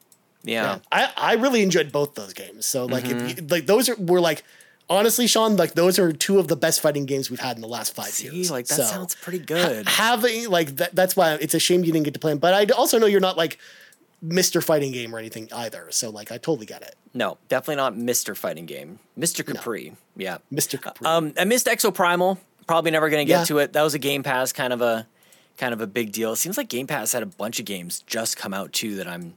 Yeah, I, I really enjoyed both those games. So like Mm-hmm. if you, like those are were like honestly, Sean, like those are two of the best fighting games we've had in the last five See, years. like that So, sounds pretty good. having like that, that's why it's a shame you didn't get to play them. But I also know you're not like Mr. Fighting Game or anything either. So like I totally get it. No, definitely not Mr. Fighting Game. Mr. Capri. Yeah. Mr. Capri. Um, I missed Exoprimal. Probably never going to get Yeah. to it. That was a Game Pass kind of a kind of a big deal. It seems like Game Pass had a bunch of games just come out too that I'm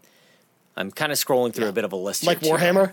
I'm kind of scrolling through Yeah. a bit of a list. like. Warhammer.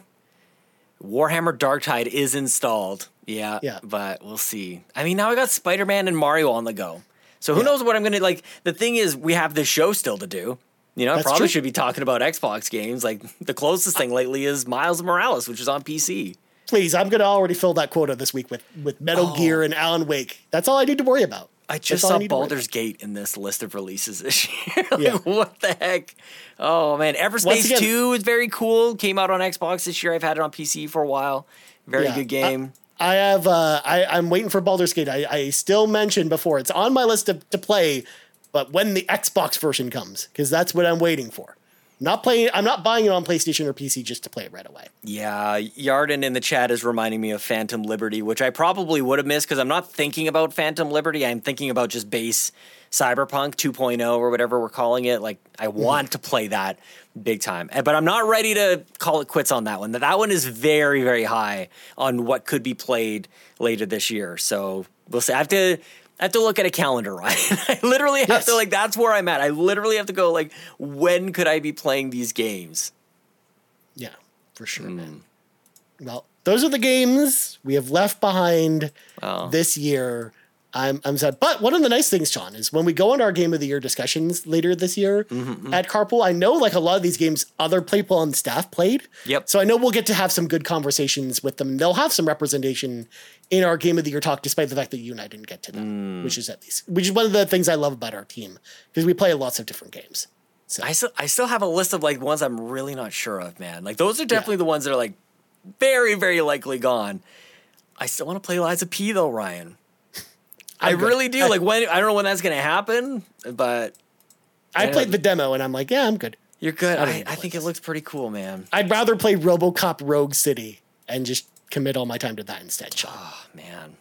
Warhammer Darktide is installed. Yeah. Yeah. But we'll see. I mean, now I got Spider Man and Mario on the go. So who Yeah. knows what I'm gonna like? The thing is, we have this show still to do. You know, I probably true. should be talking about Xbox games. Like the closest thing lately is Miles Morales, which is on PC. Please, I'm gonna already fill that quota this week with with Metal Oh. Gear and Alan Wake. That's all I need to worry about. I just saw Baldur's Gate in this list of releases this year. like, Yeah. what the heck? Oh man, Everspace again- 2 is very cool. Came out on Xbox this year. I've had it on PC for a while. Very Yeah. good game. I have. Uh, I I'm waiting for Baldur's Gate. I, I still mentioned before it's on my list to, to play, but when the Xbox version comes, because that's what I'm waiting for. Not playing. I'm not buying it on PlayStation or PC just to play it right away. Yeah, Yarden in the chat is reminding me of Phantom Liberty, which I probably would have missed because I'm not thinking about Phantom Liberty. I'm thinking about just base Cyberpunk 2.0 or whatever we're calling it. Like, I want to play that big time, Eh, but I'm not ready to call it quits on that one. That one is very, very high on what could be played later this year. So we'll see. I have to. I have to look at a calendar, right? I literally have Yes. to like. That's where I'm at. I literally have to go like, when could I be playing these games? Yeah, for sure, Hmm. man. Well, those are the games we have left behind Oh. this year. I'm, I'm sad. But one of the nice things, Sean, is when we go into our game of the year discussions later this year Mm-hmm, at Carpool, I know like a lot of these games other people on staff played. Yep. So I know we'll get to have some good conversations with them. They'll have some representation in our game of the year talk, despite the fact that you and I didn't get to them, Mm. which is at least which is one of the things I love about our team because we play lots of different games. So I still I still have a list of like ones I'm really not sure of, man. Like those are definitely the ones that are like very very likely gone. I still want to play Lies of P though, Ryan. I good. really do. Like when I don't know when that's gonna happen, but I Yeah. played the demo and I'm like, yeah, I'm good. you're good. I, I think it looks pretty cool, man. I'd rather play RoboCop Rogue City and just commit all my time to that instead, Sean. Oh man.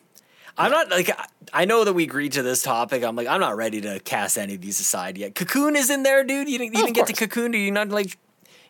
I'm not like I- I know that we agreed to this topic. I'm like I'm not ready to cast any of these aside yet. Cocoon is in there, dude. You didn't Oh, even of get to. Cocoon. Are you not like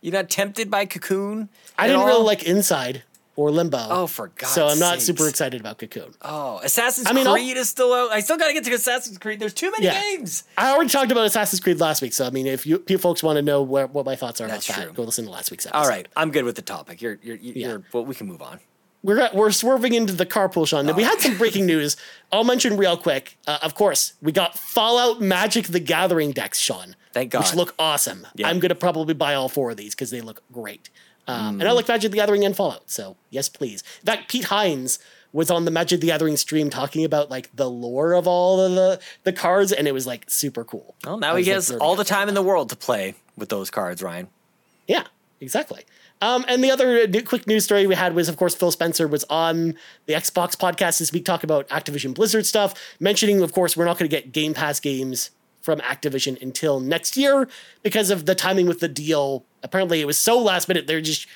you're not tempted by Cocoon? I didn't all? really like Inside or Limbo. Oh, for God's So I'm not sakes. super excited about Cocoon. Oh, Assassin's I mean, I'll- Creed is still out. I still got to get to Assassin's Creed. There's too many Yeah. games. I already talked about Assassin's Creed last week, so I mean, if you, if you folks want to know where, what my thoughts are That's about true. that, go listen to last week's episode. All right, I'm good with the topic. You're you're you're, Yeah. you're well, we can move on. we're we're swerving into the carpool, Sean. And we had some breaking news. I'll mention real quick. Uh, of course, we got Fallout Magic: The Gathering decks, Sean. Thank God. Which look awesome. Yeah. I'm gonna probably buy all four of these because they look great. Um, Mm. And I like Magic: The Gathering and Fallout, so yes, please. In fact, Pete Hines was on the Magic: The Gathering stream talking about like the lore of all of the the cards, and it was like super cool. Well, now I he was, like, all the time in the world to play with those cards, Ryan. Yeah, exactly. Um, and the other uh, quick news story we had was, of course, Phil Spencer was on the Xbox podcast this week talking about Activision Blizzard stuff, mentioning, of course, we're not going to get Game Pass games from Activision until next year because of the timing with the deal. Apparently, it was so last minute they're just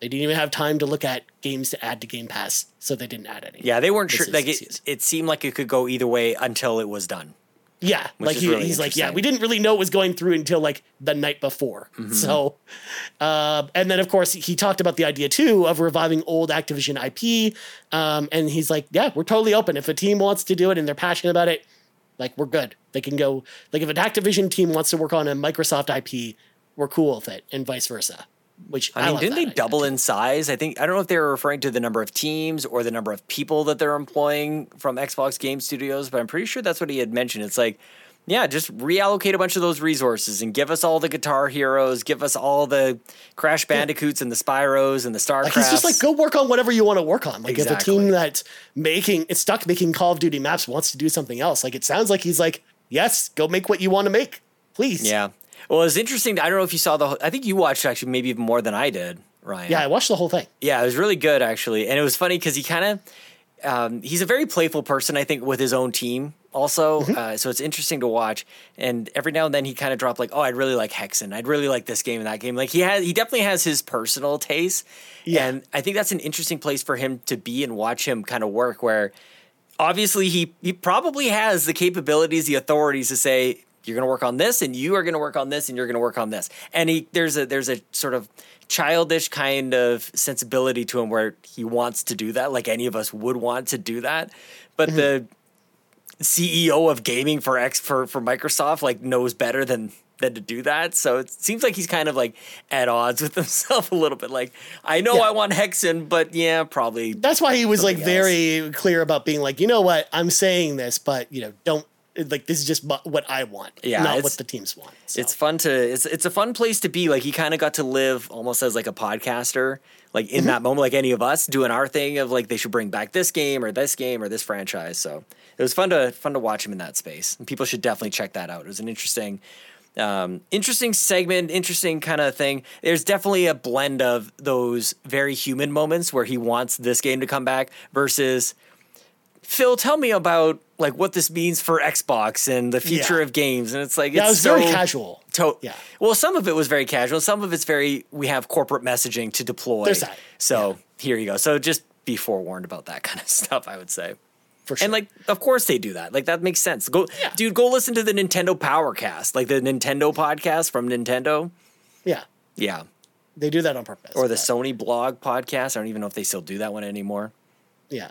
they didn't even have time to look at games to add to Game Pass, so they didn't add any. Yeah, they weren't sure. Like it, it seemed like it could go either way until it was done. Yeah, like he, really he's like, yeah, we didn't really know it was going through until like the night before. Mm-hmm. So, uh, and then of course he talked about the idea too of reviving old Activision IP. Um, and he's like, yeah, we're totally open. If a team wants to do it and they're passionate about it, like we're good. They can go. Like if an Activision team wants to work on a Microsoft IP, we're cool with it, and vice versa. Which I mean, didn't they idea, double in size? I think I don't know if they were referring to the number of teams or the number of people that they're employing from Xbox Game Studios, but I'm pretty sure that's what he had mentioned. It's like, yeah, just reallocate a bunch of those resources and give us all the Guitar Heroes, give us all the Crash Bandicoots and the Spyros and the Starcrafts. Like he's just like go work on whatever you want to work on. Like if a team that's making it's stuck making Call of Duty maps wants to do something else, like it sounds like he's like, yes, go make what you want to make, please. yeah. Well, it's interesting. I don't know if you saw the. whole- I think you watched actually maybe even more than I did, Ryan. Yeah, I watched the whole thing. Yeah, it was really good actually, and it was funny because he kind of um, he's a very playful person, I think, with his own team also. Mm-hmm. Uh, so it's interesting to watch. And every now and then he kind of dropped like, "Oh, I'd really like Hexen. I'd really like this game and that game." Like he has, he definitely has his personal taste. Yeah. and I think that's an interesting place for him to be and watch him kind of work. Where obviously he he probably has the capabilities, the authorities to say. You're going to work on this, and you are going to work on this, and you're going to work on this. And he there's a there's a sort of childish kind of sensibility to him where he wants to do that, like any of us would want to do that. But the CEO of gaming for X for for Microsoft like knows better than than to do that. So it seems like he's kind of like at odds with himself a little bit. Like I know Yeah. I want Hexen, but yeah, probably That's why he was like else. very clear about being like, you know what, I'm saying this, but you know, don't like this is just what I want, Yeah, not what the teams want. So, It's fun to it's it's a fun place to be. Like he kind of got to live almost as like a podcaster, like in mm-hmm. that moment, like any of us doing our thing of like they should bring back this game or this game or this franchise. So it was fun to fun to watch him in that space. And people should definitely check that out. It was an interesting um, interesting segment, interesting kind of thing. There's definitely a blend of those very human moments where he wants this game to come back versus Phil, tell me about like what this means for Xbox and the future Yeah. of games. And it's like yeah, it it's was very casual. to- Yeah. Well, some of it was very casual. Some of it's very we have corporate messaging to deploy. There's that. So here you go. So just be forewarned about that kind of stuff. I would say. For sure. And like, of course they do that. Like that makes sense. Go, Yeah. dude. Go listen to the Nintendo Powercast, like the Nintendo podcast from Nintendo. yeah, Yeah, they do that on purpose. or the but- Sony blog podcast. I don't even know if they still do that one anymore. Yeah.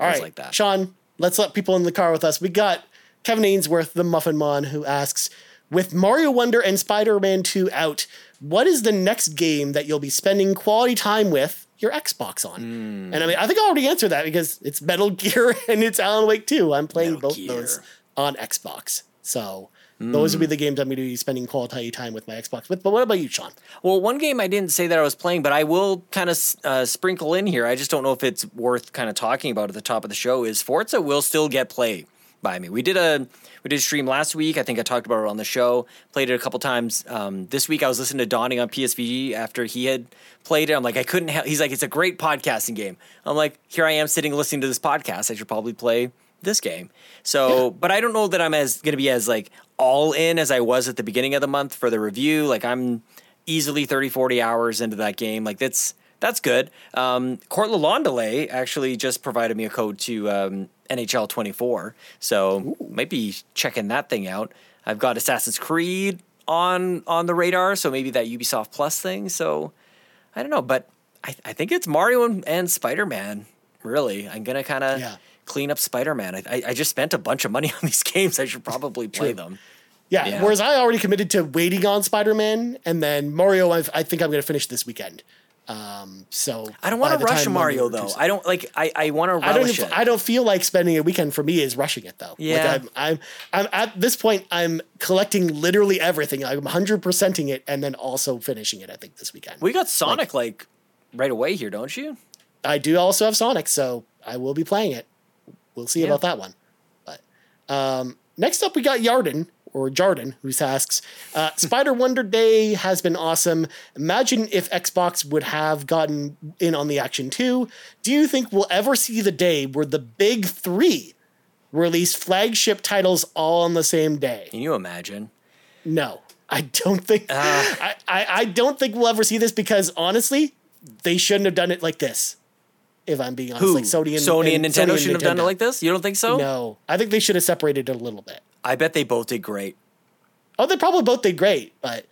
All right, like that. Sean, let's let people in the car with us. We got Kevin Ainsworth, the Muffin Mon, who asks With Mario Wonder and Spider Man 2 out, what is the next game that you'll be spending quality time with your Xbox on? Hmm. And I mean, I think I already answered that because it's Metal Gear and it's Alan Wake 2. I'm playing Metal both Gear. those on Xbox. So those would be the games I'm going to be spending quality time with my Xbox with. But what about you, Sean? Well, one game I didn't say that I was playing, but I will kind of uh, sprinkle in here. I just don't know if it's worth kind of talking about at the top of the show. Is Forza will still get played by me? We did a we did a stream last week. I think I talked about it on the show. Played it a couple times. Um, this week I was listening to Donnie on PSVG after he had played it. I'm like I couldn't. Ha-. He's like it's a great podcasting game. I'm like here I am sitting listening to this podcast. I should probably play this game. So, but I don't know that I'm as going to be as like all in as I was at the beginning of the month for the review. Like I'm easily 30 40 hours into that game. Like that's that's good. Um Court Lalonde actually just provided me a code to um, NHL 24. So, might be checking that thing out. I've got Assassin's Creed on on the radar, so maybe that Ubisoft Plus thing. So, I don't know, but I, I think it's Mario and, and Spider Man. Really, I'm gonna kind of Yeah. clean up Spider Man. I, I, I just spent a bunch of money on these games. I should probably play them. Yeah, Yeah. Whereas I already committed to waiting on Spider Man, and then Mario, I've, I think I'm going to finish this weekend. Um, so I don't want to rush Mario though. I don't like. I, I want to I don't. it. I don't feel like spending a weekend for me is rushing it though. Yeah. Like I'm, I'm. I'm at this point. I'm collecting literally everything. I'm 100 percenting it, and then also finishing it. I think this weekend. we got Sonic like, right away here, don't you? I do also have Sonic, so I will be playing it. We'll see Yeah. about that one. But um, next up, we got Yarden or Jarden, who asks, uh, "Spider Wonder Day has been awesome. Imagine if Xbox would have gotten in on the action too. Do you think we'll ever see the day where the big three release flagship titles all on the same day?" Can you imagine? No, I don't think. I, I, I don't think we'll ever see this because honestly, they shouldn't have done it like this. If I'm being honest, Who? like Sony and Sony and Nintendo Sony shouldn't have done it like this. You don't think so? No, I think they should have separated it a little bit. I bet they both did great. Oh, they probably both did great, but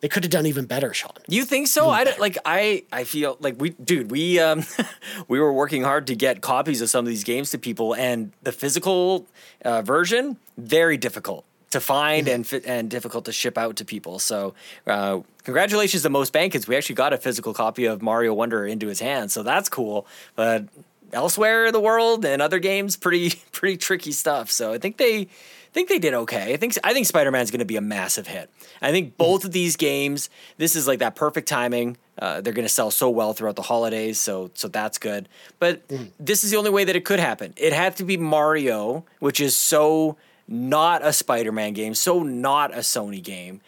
they could have done even better, Sean. You think so? I don't, like. I I feel like we, dude. We um, we were working hard to get copies of some of these games to people, and the physical uh, version very difficult to find and fi- and difficult to ship out to people. So, uh, congratulations to Mo Spankins. We actually got a physical copy of Mario Wonder into his hands, so that's cool. But elsewhere in the world and other games, pretty pretty tricky stuff. So I think they think they did okay. I think I think Spider Man's going to be a massive hit. I think both of these games, this is like that perfect timing. Uh, they're going to sell so well throughout the holidays, so so that's good. But this is the only way that it could happen. It had to be Mario, which is so not a Spider Man game, so not a Sony game.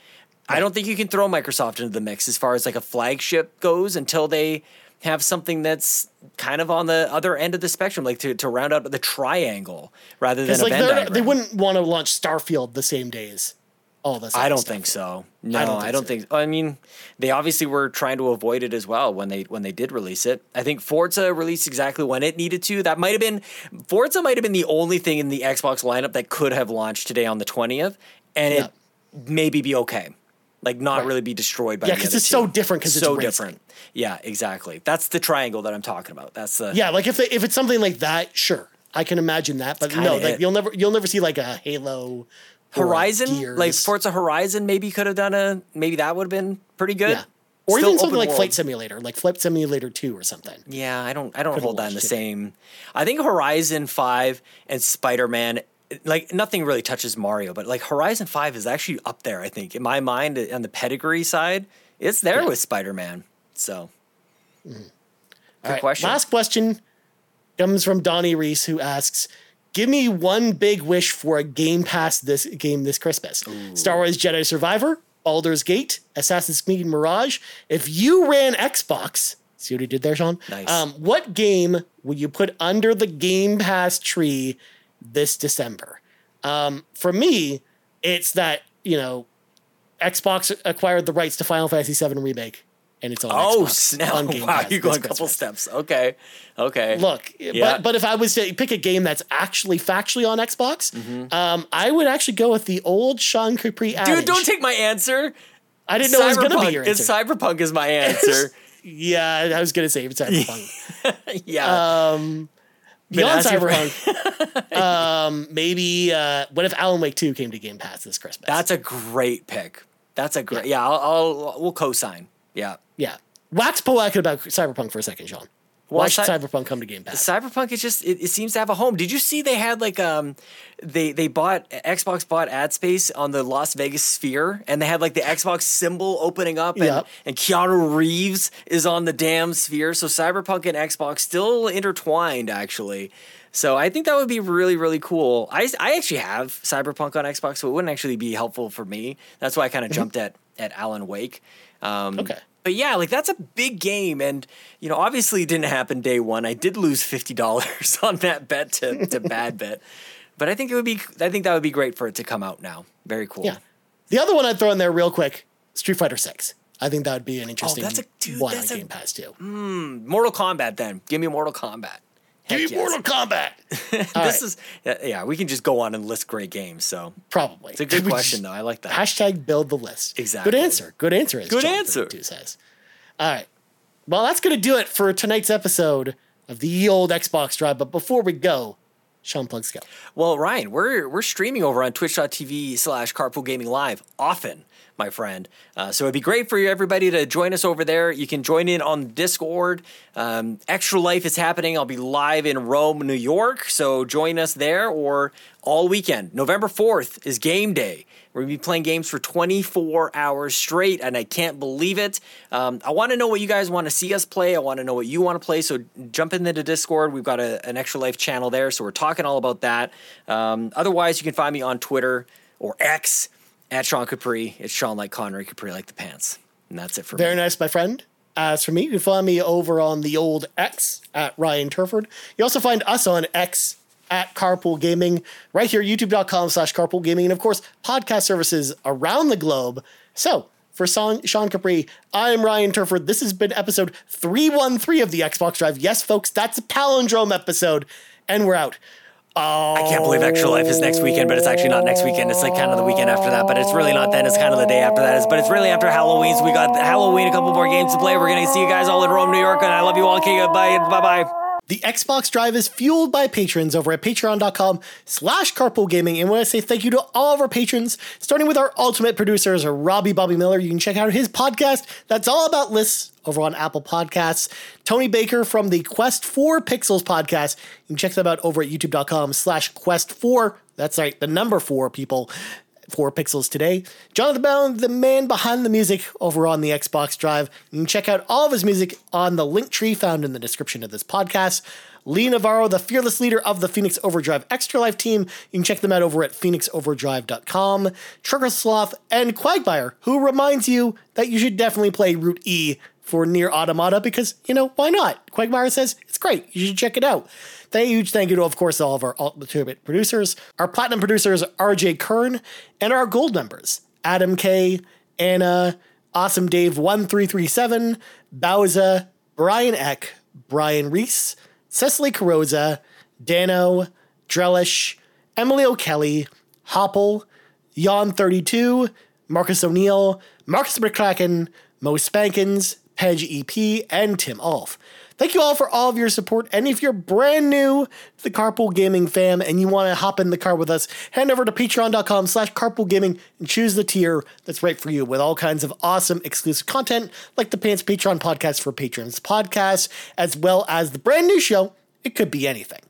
I don't think you can throw Microsoft into the mix as far as like a flagship goes until they have something that's kind of on the other end of the spectrum, like to, to round out the triangle rather than like Venn they're- diagram. they wouldn't want to launch Starfield the same day as all this. I don't think so. No, I I don't don't, think think. I mean, they obviously were trying to avoid it as well when they when they did release it. I think Forza released exactly when it needed to. That might have been Forza might have been the only thing in the Xbox lineup that could have launched today on the twentieth, and Yeah. it maybe be okay. Like not Right. really be destroyed by Yeah, because it's so two. different 'cause it's so racing. different. Yeah, exactly. That's the triangle that I'm talking about. That's the Yeah, like if they, if it's something like that, sure, I can imagine that. But no, like it. you'll never you'll never see like a Halo, or Horizon, like. Forza Horizon, maybe could have done a maybe that would have been pretty good. yeah, or Still even something like world. Flight Simulator, like Flight Simulator Two or something. Yeah, I don't I don't Could've hold that in the it. same. I think Horizon 5 and Spider-Man like nothing really touches Mario, but like Horizon 5 is actually up there, I think. In my mind on the pedigree side, it's there Yeah. with Spider-Man. So Good All right, question. Last question comes from Donnie Reese, who asks, "Give me one big wish for a Game Pass this game this Christmas: Star Wars Jedi Survivor, Baldur's Gate, Assassin's Creed Mirage. If you ran Xbox, see what he did there, Sean? Nice. Um, what game would you put under the Game Pass tree this December? Um, for me, it's that you know Xbox acquired the rights to Final Fantasy VII remake, and it's on. Oh, Xbox snap. on Game Wow, Pass you're going a couple Christmas. steps. Okay. Okay. Look, Yeah. but but if I was to pick a game that's actually factually on Xbox, Mm-hmm. um, I would actually go with the old Sean Capri adage. Dude, don't take my answer. I didn't know it was going to be Cyberpunk. your It's. Cyberpunk is my answer. yeah, I was going to say it's Cyberpunk. yeah. Beyond you- Cyberpunk, um, maybe uh, what if Alan Wake Two came to Game Pass this Christmas? That's a great pick. That's a great. Yeah, I'll, I'll we'll co-sign. Yeah. yeah. wax poetic about Cyberpunk for a second, Sean. Why should Cy- Cyberpunk come to Game Pass? Cyberpunk is just it, it seems to have a home. Did you see they had like um they they bought Xbox bought ad space on the Las Vegas Sphere and they had like the Xbox symbol opening up and, Yep. and Keanu Reeves is on the damn sphere. So Cyberpunk and Xbox still intertwined actually. So I think that would be really really cool. I I actually have Cyberpunk on Xbox, so it wouldn't actually be helpful for me. That's why I kind of jumped at at Alan Wake. Um, Okay. But yeah, like that's a big game, and you know, obviously it didn't happen day one. I did lose fifty dollars on that bet to to bad bet, but I think it would be. I think that would be great for it to come out now. Very cool. Yeah. The other one I'd throw in there real quick, Street Fighter Six. I think that would be an interesting Oh, that's a- dude, one that's on a- Game Pass too. Mm, Mortal Kombat. Then give me Mortal Kombat. Give me yes. Mortal Kombat. this right. is yeah. We can just go on and list great games. So Probably. it's a good We question just- though. I like that. Hashtag build the list. Exactly. Good answer. Good answer. As Good John answer. 32 says. All right. Well, that's going to do it for tonight's episode of the old Xbox Drive. But before we go, Sean Plugs go. Well, Ryan, we're we're streaming over on twitch.tv slash carpool gaming live often, my friend. Uh, so it'd be great for you everybody to join us over there. You can join in on Discord. Um, Extra Life is happening. I'll be live in Rome, New York. So join us there or all weekend. November 4th is game day. We're gonna be playing games for 24 hours straight, and I can't believe it. Um, I want to know what you guys want to see us play. I want to know what you want to play. So jump into the Discord. We've got a, an Extra Life channel there, so we're talking all about that. Um, otherwise, you can find me on Twitter or X at Sean Capri. It's Sean like Connery, Capri like the pants, and that's it for Very me. Very nice, my friend. As for me, you can find me over on the old X at Ryan Turford. You also find us on X at Carpool Gaming, right here, youtube.com slash carpool gaming, and of course, podcast services around the globe. So, for Sean, Sean Capri, I'm Ryan Turford. This has been episode 313 of the Xbox Drive. Yes, folks, that's a palindrome episode, and we're out. I can't believe Extra Life is next weekend, but it's actually not next weekend. It's like kind of the weekend after that, but it's really not then. It's kind of the day after that. But it's really after Halloween. So we got Halloween, a couple more games to play. We're going to see you guys all in Rome, New York, and I love you all. Okay, bye. Bye-bye. The Xbox Drive is fueled by patrons over at patreon.com slash carpool gaming. And want to say thank you to all of our patrons, starting with our ultimate producers, Robby Bobby Miller. You can check out his podcast that's all about lists over on Apple Podcasts. Tony Baker from the Quest 4 Pixels podcast. You can check them out over at youtube.com slash quest 4. That's right, the number four people. Four pixels today. Johnathan Brown, the man behind the music over on the Xbox Drive. You can check out all of his music on the link tree found in the description of this podcast. Lee Navarro, the fearless leader of the Phoenix Overdrive Extra Life team. You can check them out over at phoenixoverdrive.com. Trucker Sloth and Cwagmire, who reminds you that you should definitely play Route E for NieR Automata because, you know, why not? Cwagmire says it's great. You should check it out. Thank huge thank you to, of course, all of our ultimate producers, our platinum producers, RJ Kern, and our gold members, Adam K, Anna, Awesome Dave 1337, Bowsah, Brian Eck, Brian Reese, Cecily Carrozza, Dannohh, Drellesh, Emily O'Kelley, Hoppel, Yon32, Marcus O'Neill, Markus McCracken, Mo Spankins, Pej EP, and Tim Aulph. Thank you all for all of your support. And if you're brand new to the Carpool Gaming fam and you want to hop in the car with us, head over to patreon.com slash carpool gaming and choose the tier that's right for you with all kinds of awesome exclusive content like the Pants Patreon podcast for patrons podcast, as well as the brand new show, It Could Be Anything.